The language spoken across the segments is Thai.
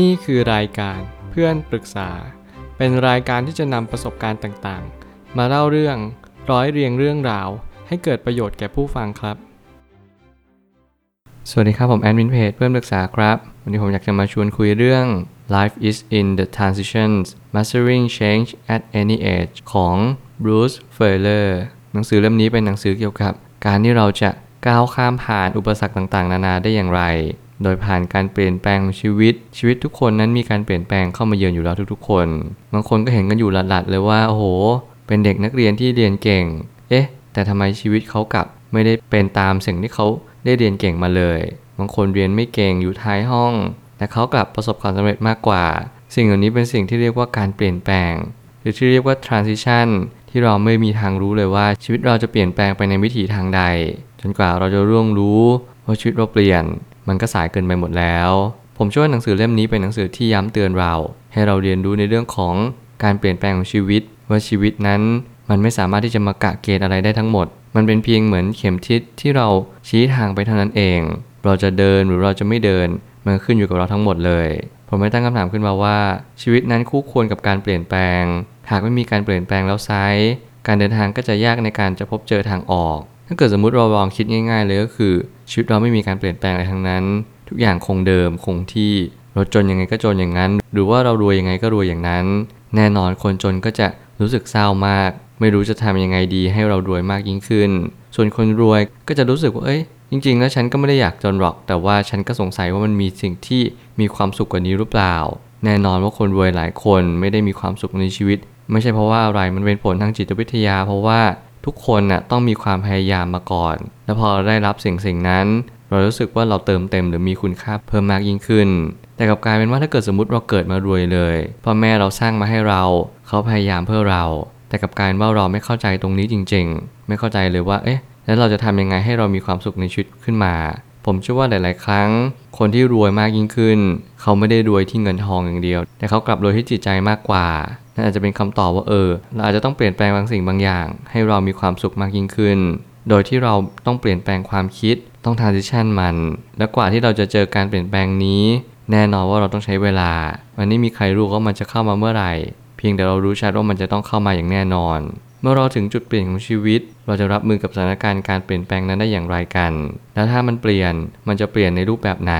นี่คือรายการเพื่อนปรึกษา เป็นรายการที่จะนำประสบการณ์ต่างๆ มาเล่าเรื่องร้อยเรียงเรื่องราว ให้เกิดประโยชน์แก่ผู้ฟังครับ สวัสดีครับผมแอดมินเพจเพื่อนปรึกษาครับ วันนี้ผมอยากจะมาชวนคุยเรื่อง Life is in the transitions Mastering Change at any age ของ Bruce Feiler หนังสือเล่มนี้เป็นหนังสือเกี่ยวกับ การที่เราจะก้าวข้ามผ่านอุปสรรคต่างๆ นานาได้อย่างไร โดยผ่านการเปลี่ยนแปลงของชีวิต ชีวิตทุกคนนั้นมีการเปลี่ยนแปลงเข้ามาเยือนอยู่แล้วทุกๆ คน บางคนก็เห็นกันอยู่หลัดๆเลยว่าโอ้โห เป็นเด็กนักเรียนที่เรียนเก่ง เอ๊ะ แต่ทำไมชีวิตเขากลับไม่ได้เป็นตามสิ่งที่เขาได้เรียนเก่งมาเลย บางคนเรียนไม่เก่งอยู่ท้ายห้อง แต่เขากลับประสบความสำเร็จมากกว่า สิ่งเหล่านี้เป็นสิ่งที่เรียกว่าการเปลี่ยนแปลง หรือที่เรียกว่า transition ที่เราไม่มีทางรู้เลยว่าชีวิตเราจะเปลี่ยนแปลงไปในวิถีทางใด จนกว่าเราจะร่วงรู้ว่าชีวิตเราเปลี่ยน มันก็สายเกินไปหมดแล้ว ผมช่ว่าหนังสือเล่มนี้เป็นหนังสือที่ย้ำเตือนเรา ให้เราเรียนรู้ในเรื่องของการเปลี่ยนแปลงของชีวิต ว่าชีวิตนั้นมันไม่สามารถที่จะมากะเกณฑ์อะไรได้ทั้งหมด มันเป็นเพียงเหมือนเข็มทิศที่เราชี้ทางไปเท่านั้นเอง เราจะเดินหรือเราจะไม่เดิน มันขึ้นอยู่กับเราทั้งหมดเลย ผมไม่ตั้งคำถามขึ้นมาว่า ชีวิตนั้นคู่ควรกับการเปลี่ยนแปลง หากไม่มีการเปลี่ยนแปลงแล้วไซการเดินทางก็จะยากในการจะพบเจอทางออก ถ้าเกิดสมมุติเราลองคิดง่ายๆเลยก็คือ ชีวิตเราไม่มีการเปลี่ยนแปลงอะไรทั้งนั้น ทุกอย่างคงเดิมคงที่เราจนยังไงก็จนอย่างนั้น หรือว่าเรารวยยังไงก็รวยอย่างนั้น แน่นอนคนจนก็จะรู้สึกเศร้ามาก ไม่รู้จะทำยังไงดีให้เรารวยมากยิ่งขึ้น ส่วนคนรวยก็จะรู้สึกว่าเอ้ยจริง ๆ แล้วฉันก็ไม่ได้อยากจนหรอก แต่ว่าฉันก็สงสัยว่ามันมีสิ่งที่มีความสุขกว่านี้หรือเปล่า แน่นอนว่าคนรวยหลายคนไม่ได้มีความสุขในชีวิต ไม่ใช่เพราะว่าอะไรมันเป็นผลทางจิตวิทยา เพราะว่า ทุกคนน่ะต้องมีความพยายามมาก่อน แล้วพอได้รับสิ่งสิ่งนั้น เรารู้สึกว่าเราเติมเต็มหรือมีคุณค่าเพิ่มมากยิ่งขึ้น แต่กับกลายเป็นว่าถ้าเกิดสมมติเราเกิดมารวยเลยพ่อแม่เราสร้างมาให้เรา เขาพยายามเพื่อเรา แต่กับการว่าเราไม่เข้าใจตรงนี้จริง ๆ ไม่เข้าใจเลยว่าเอ๊ะแล้วเราจะทำยังไงให้เรามีความสุขในชีวิตขึ้นมา ผมเชื่อว่าหลาย ๆ ครั้ง คนที่รวยมากยิ่งขึ้น เขาไม่ได้รวยที่เงินทองอย่างเดียว แต่เขากลับรวยที่จิตใจมากกว่านั่นอาจจะเป็นคำตอบว่าเออเราอาจจะต้องเปลี่ยนแปลงบางสิ่งบางอย่าง ให้เรามีความสุขมากยิ่งขึ้น โดยที่เราต้องเปลี่ยนแปลงความคิดต้อง transition มัน และกว่าที่เราจะเจอการเปลี่ยนแปลงนี้ แน่นอนว่าเราต้องใช้เวลา มันไม่มีใครรู้ว่ามันจะเข้ามาเมื่อไหร่ เพียงแต่เรารู้ชัดว่ามันจะต้องเข้ามาอย่างแน่นอน เมื่อเราถึงจุดเปลี่ยนของชีวิต เราจะรับมือกับสถานการณ์การเปลี่ยนแปลงนั้นได้อย่างไรกัน แล้วถ้ามันเปลี่ยนมันจะเปลี่ยนในรูปแบบไหน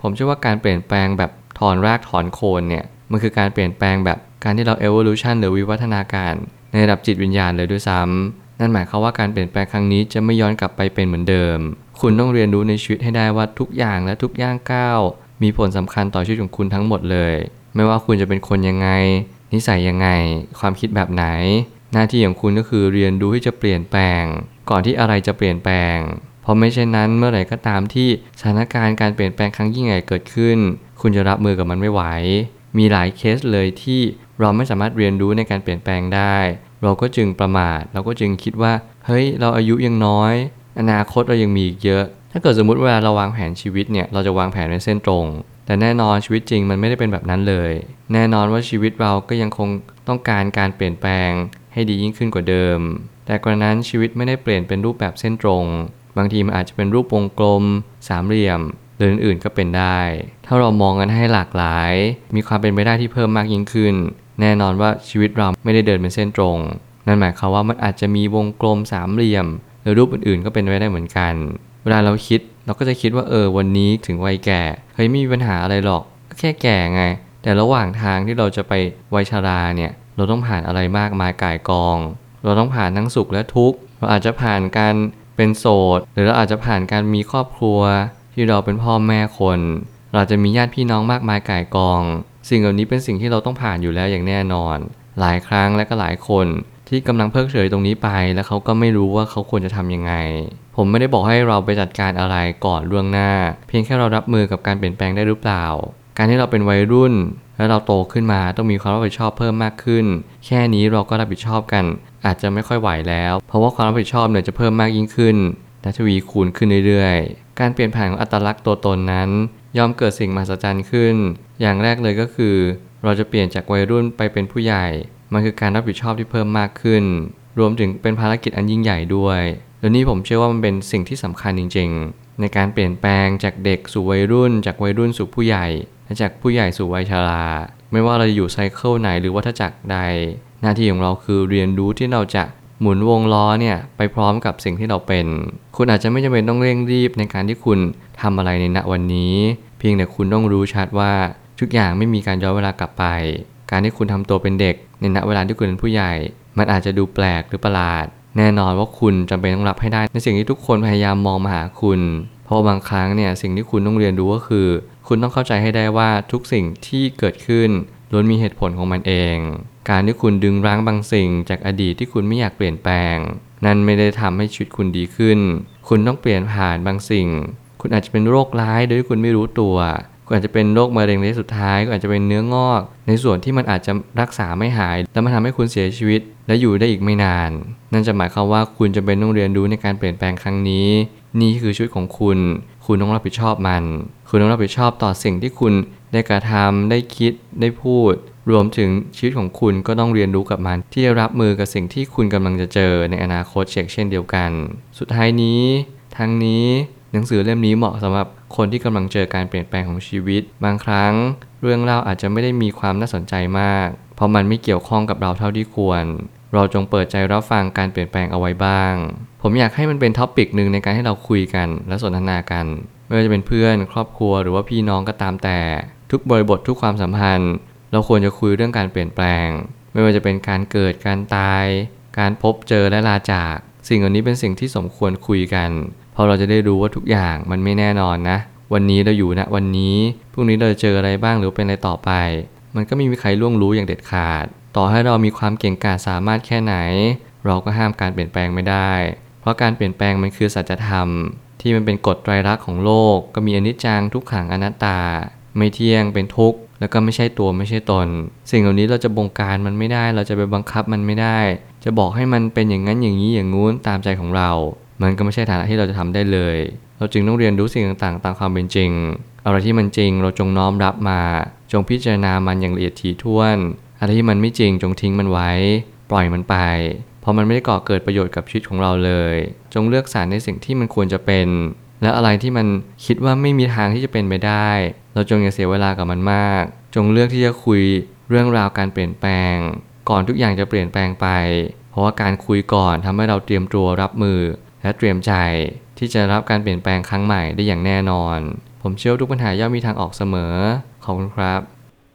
ผมเชื่อว่าการเปลี่ยนแปลงแบบถอนรากถอนโคนเนี่ยมันคือการเปลี่ยนแปลงแบบการที่เรา evolution หรือวิวัฒนาการ ในระดับจิตวิญญาณเลยด้วยซ้ำนั่นหมายความว่าการเปลี่ยนแปลงครั้งนี้จะไม่ย้อนกลับไปเป็นเหมือนเดิม คุณต้องเรียนรู้ในชีวิตให้ได้ว่าทุกอย่างและทุกย่างก้าวมีผลสำคัญต่อชีวิตของคุณทั้งหมดเลย ไม่ว่าคุณจะเป็นคนยังไง นิสัยยังไง ความคิดแบบไหน หน้าที่ของคุณก็คือเรียนรู้ที่จะเปลี่ยนแปลง ก่อนที่อะไรจะเปลี่ยนแปลง เพราะไม่เช่นนั้นเมื่อไหร่ก็ตามที่สถานการณ์การเปลี่ยนแปลงครั้งยิ่งใหญ่เกิดขึ้น คุณจะรับมือกับมันไม่ไหว มีหลายเคสเลยที่เราไม่สามารถเรียนรู้ในการเปลี่ยนแปลงได้ เราก็จึงประมาท เราก็จึงคิดว่า เฮ้ย เราอายุยังน้อย อนาคตเรายังมีอีกเยอะ ถ้าเกิดสมมติเวลาเราวางแผนชีวิตเนี่ย เราจะวางแผนในเส้นตรง แต่แน่นอนชีวิตจริงมันไม่ได้เป็นแบบนั้นเลย แน่นอนว่าชีวิตเราก็ยังคง ต้องการการเปลี่ยนแปลงให้ดียิ่งขึ้นกว่าเดิม แต่กระนั้นชีวิตไม่ได้เปลี่ยนเป็นรูปแบบเส้นตรง บางทีมันอาจจะเป็นรูปวงกลม สามเหลี่ยม หรืออื่นๆก็เป็นได้ ถ้าเรามองกันให้หลากหลาย มีความเป็นไปได้ที่เพิ่มมากยิ่งขึ้น แน่นอนว่าชีวิตเราไม่ได้เดินเป็นเส้นตรง นั่นหมายความว่ามันอาจจะมีวงกลมสามเหลี่ยม หรือรูปอื่นๆก็เป็นไปได้เหมือนกัน เวลาเราคิดเราก็จะคิดว่าเออวันนี้ถึงวัยแก่เฮ้ยไม่มีปัญหาอะไรหรอกก็แค่แก่ไง แต่ระหว่างทางที่เราจะไปวัยชราเนี่ย เราต้องผ่านอะไรมากมายก่ายกอง เราต้องผ่านทั้งสุขและทุกข์ เราอาจจะผ่านการเป็นโสด หรือเราอาจจะผ่านการมีครอบครัว ที่เราเป็นพ่อแม่คน เราจะมีญาติพี่น้องมากมายก่ายกอง สิ่งเหล่านี้เป็นสิ่งที่เราต้องผ่านอยู่แล้วอย่างแน่นอน หลายครั้งและก็หลายคนที่กำลังเพิกเฉยตรงนี้ไป แล้วเขาก็ไม่รู้ว่าเขาควรจะทำยังไง ผมไม่ได้บอกให้เราไปจัดการอะไรก่อนล่วงหน้า เพียงแค่เรารับมือกับการเปลี่ยนแปลงได้หรือเปล่า การที่เราเป็นวัยรุ่น แล้วเราโตขึ้นมาต้องมีความรับผิดชอบเพิ่มมากขึ้น แค่นี้เราก็รับผิดชอบกัน อาจจะไม่ค่อยไหวแล้ว เพราะว่าความรับผิดชอบเนี่ยจะเพิ่มมากยิ่งขึ้นและทวีคูณขึ้นเรื่อยๆ การเปลี่ยนผ่านของอัตลักษณ์ตัวตนนั้นย่อมเกิดสิ่งมหัศจรรย์ขึ้น อย่างแรกเลยก็คือ เราจะเปลี่ยนจากวัยรุ่นไปเป็นผู้ใหญ่ มันคือการรับผิดชอบที่เพิ่มมากขึ้น รวมถึงเป็นภารกิจอันยิ่งใหญ่ด้วยแล้วนี่ผมเชื่อว่ามันเป็นสิ่งที่สำคัญจริง ๆ ในการเปลี่ยนแปลงจากเด็กสู่วัยรุ่น จากวัยรุ่นสู่ผู้ใหญ่ และจากผู้ใหญ่สู่วัยชรา ไม่ว่าเราจะอยู่ไซเคิลไหนหรือวัฏจักรใด หน้าที่ของเราคือเรียนรู้ที่เราจะหมุนวงล้อเนี่ยไปพร้อมกับสิ่งที่เราเป็น คุณอาจจะไม่จำเป็นต้องเร่งรีบในการที่คุณทำอะไรในณวันนี้ เพียงแต่คุณต้องรู้ชัดว่าทุกอย่างไม่มีการย้อนเวลากลับไป การที่คุณทำตัวเป็นเด็กในณเวลาที่คุณเป็นผู้ใหญ่ มันอาจจะดูแปลกหรือประหลาด แน่นอนว่าคุณจำเป็นต้องรับให้ได้ในสิ่งที่ทุกคนพยายามมองมาหาคุณ เพราะบางครั้งเนี่ยสิ่งที่คุณต้องเรียนรู้ก็คือ คุณต้องเข้าใจให้ได้ว่าทุกสิ่งที่เกิดขึ้นล้วนมีเหตุผลของมันเอง การที่คุณดึงรั้งบางสิ่ง จากอดีตที่คุณไม่อยากเปลี่ยนแปลง นั่นไม่ได้ทำให้ชีวิตคุณดีขึ้น คุณต้องเปลี่ยนผ่านบางสิ่ง คุณอาจจะเป็นโรคร้ายโดยที่คุณไม่รู้ตัวคุณอาจจะเป็นโรคมะเร็งในที่สุดท้ายก็อาจจะเป็นเนื้องอก ในส่วนที่มันอาจจะรักษาไม่หาย แล้วมันทำให้คุณเสียชีวิต และอยู่ได้อีกไม่นาน นั่นจะหมายความว่าคุณจะเป็นต้องเรียนรู้ในการเปลี่ยนแปลงครั้งนี้ นี่คือชีวิตของคุณ คุณต้องรับผิดชอบมัน คุณต้องรับผิดชอบต่อสิ่งที่คุณได้กระทำได้คิดได้พูด รวมถึงชีวิตของคุณก็ต้องเรียนรู้กับมัน ที่จะรับมือกับสิ่งที่คุณกำลังจะเจอในอนาคตเช่นเดียวกัน สุดท้ายนี้ ทั้งนี้หนังสือเล่มนี้เหมาะสำหรับคนที่กำลังเจอการเปลี่ยนแปลงของชีวิต บางครั้ง เรื่องเล่าอาจจะไม่ได้มีความน่าสนใจมาก เพราะมันไม่เกี่ยวข้องกับเราเท่าที่ควร เราจงเปิดใจรับฟังการเปลี่ยนแปลงเอาไว้บ้าง ผมอยากให้มันเป็น topic หนึ่งในการให้เราคุยกันและสนทนากัน ไม่ว่าจะเป็นเพื่อน ครอบครัวหรือว่าพี่น้องก็ตามแต่ ทุกบริบททุกความสัมพันธ์ เราควรจะคุยเรื่องการเปลี่ยนแปลง ไม่ว่าจะเป็นการเกิดการตาย การพบเจอและลาจาก สิ่งเหล่านี้เป็นสิ่งที่สมควรคุยกัน เพราะเราจะได้รู้ว่าทุกอย่างมันไม่แน่นอนนะ วันนี้เราอยู่ณวันนี้พรุ่งนี้เราจะเจออะไรบ้างหรือเป็นอะไรต่อไป มันก็ไม่มีใครล่วงรู้อย่างเด็ดขาด ต่อให้เรามีความเก่งกาจสามารถแค่ไหน เราก็ห้ามการเปลี่ยนแปลงไม่ได้ เพราะการเปลี่ยนแปลงมันคือสัจธรรม ที่มันเป็นกฎไตรลักษณ์ของโลก ก็มีอนิจจังทุกขังอนัตตา ไม่เที่ยงเป็นทุกข์แล้วก็ไม่ใช่ตัวไม่ใช่ตน สิ่งเหล่านี้เราจะบงการมันไม่ได้ เราจะไปบังคับมันไม่ได้ จะบอกให้มันเป็นอย่างนั้นอย่างนี้อย่างงู้นตามใจของเรา มันก็ไม่ใช่ฐานะที่เราจะทำได้เลย เราจึงต้องเรียนรู้สิ่งต่างๆ ตามความเป็นจริง อะไรที่มันจริงเราจงน้อมรับมา จงพิจารณามันอย่างละเอียดถี่ถ้วน อะไรที่มันไม่จริงจงทิ้งมันไว้ ปล่อยมันไป เพราะมันไม่ได้ก่อเกิดประโยชน์กับชีวิตของเราเลย จงเลือกสรรในสิ่งที่มันควรจะเป็น และอะไรที่มันคิดว่าไม่มีทางที่จะเป็นไปได้ เราจงอย่าเสียเวลากับมันมาก จงเลือกที่จะคุยเรื่องราวการเปลี่ยนแปลง ก่อนทุกอย่างจะเปลี่ยนแปลงไป เพราะว่าการคุยก่อนทำให้เราเตรียมตัวรับมือ และเตรียมใจที่จะรับการเปลี่ยนแปลงครั้งใหม่ได้อย่างแน่นอน ผมเชื่อทุกปัญหาย่อมมีทางออกเสมอ ขอบคุณครับ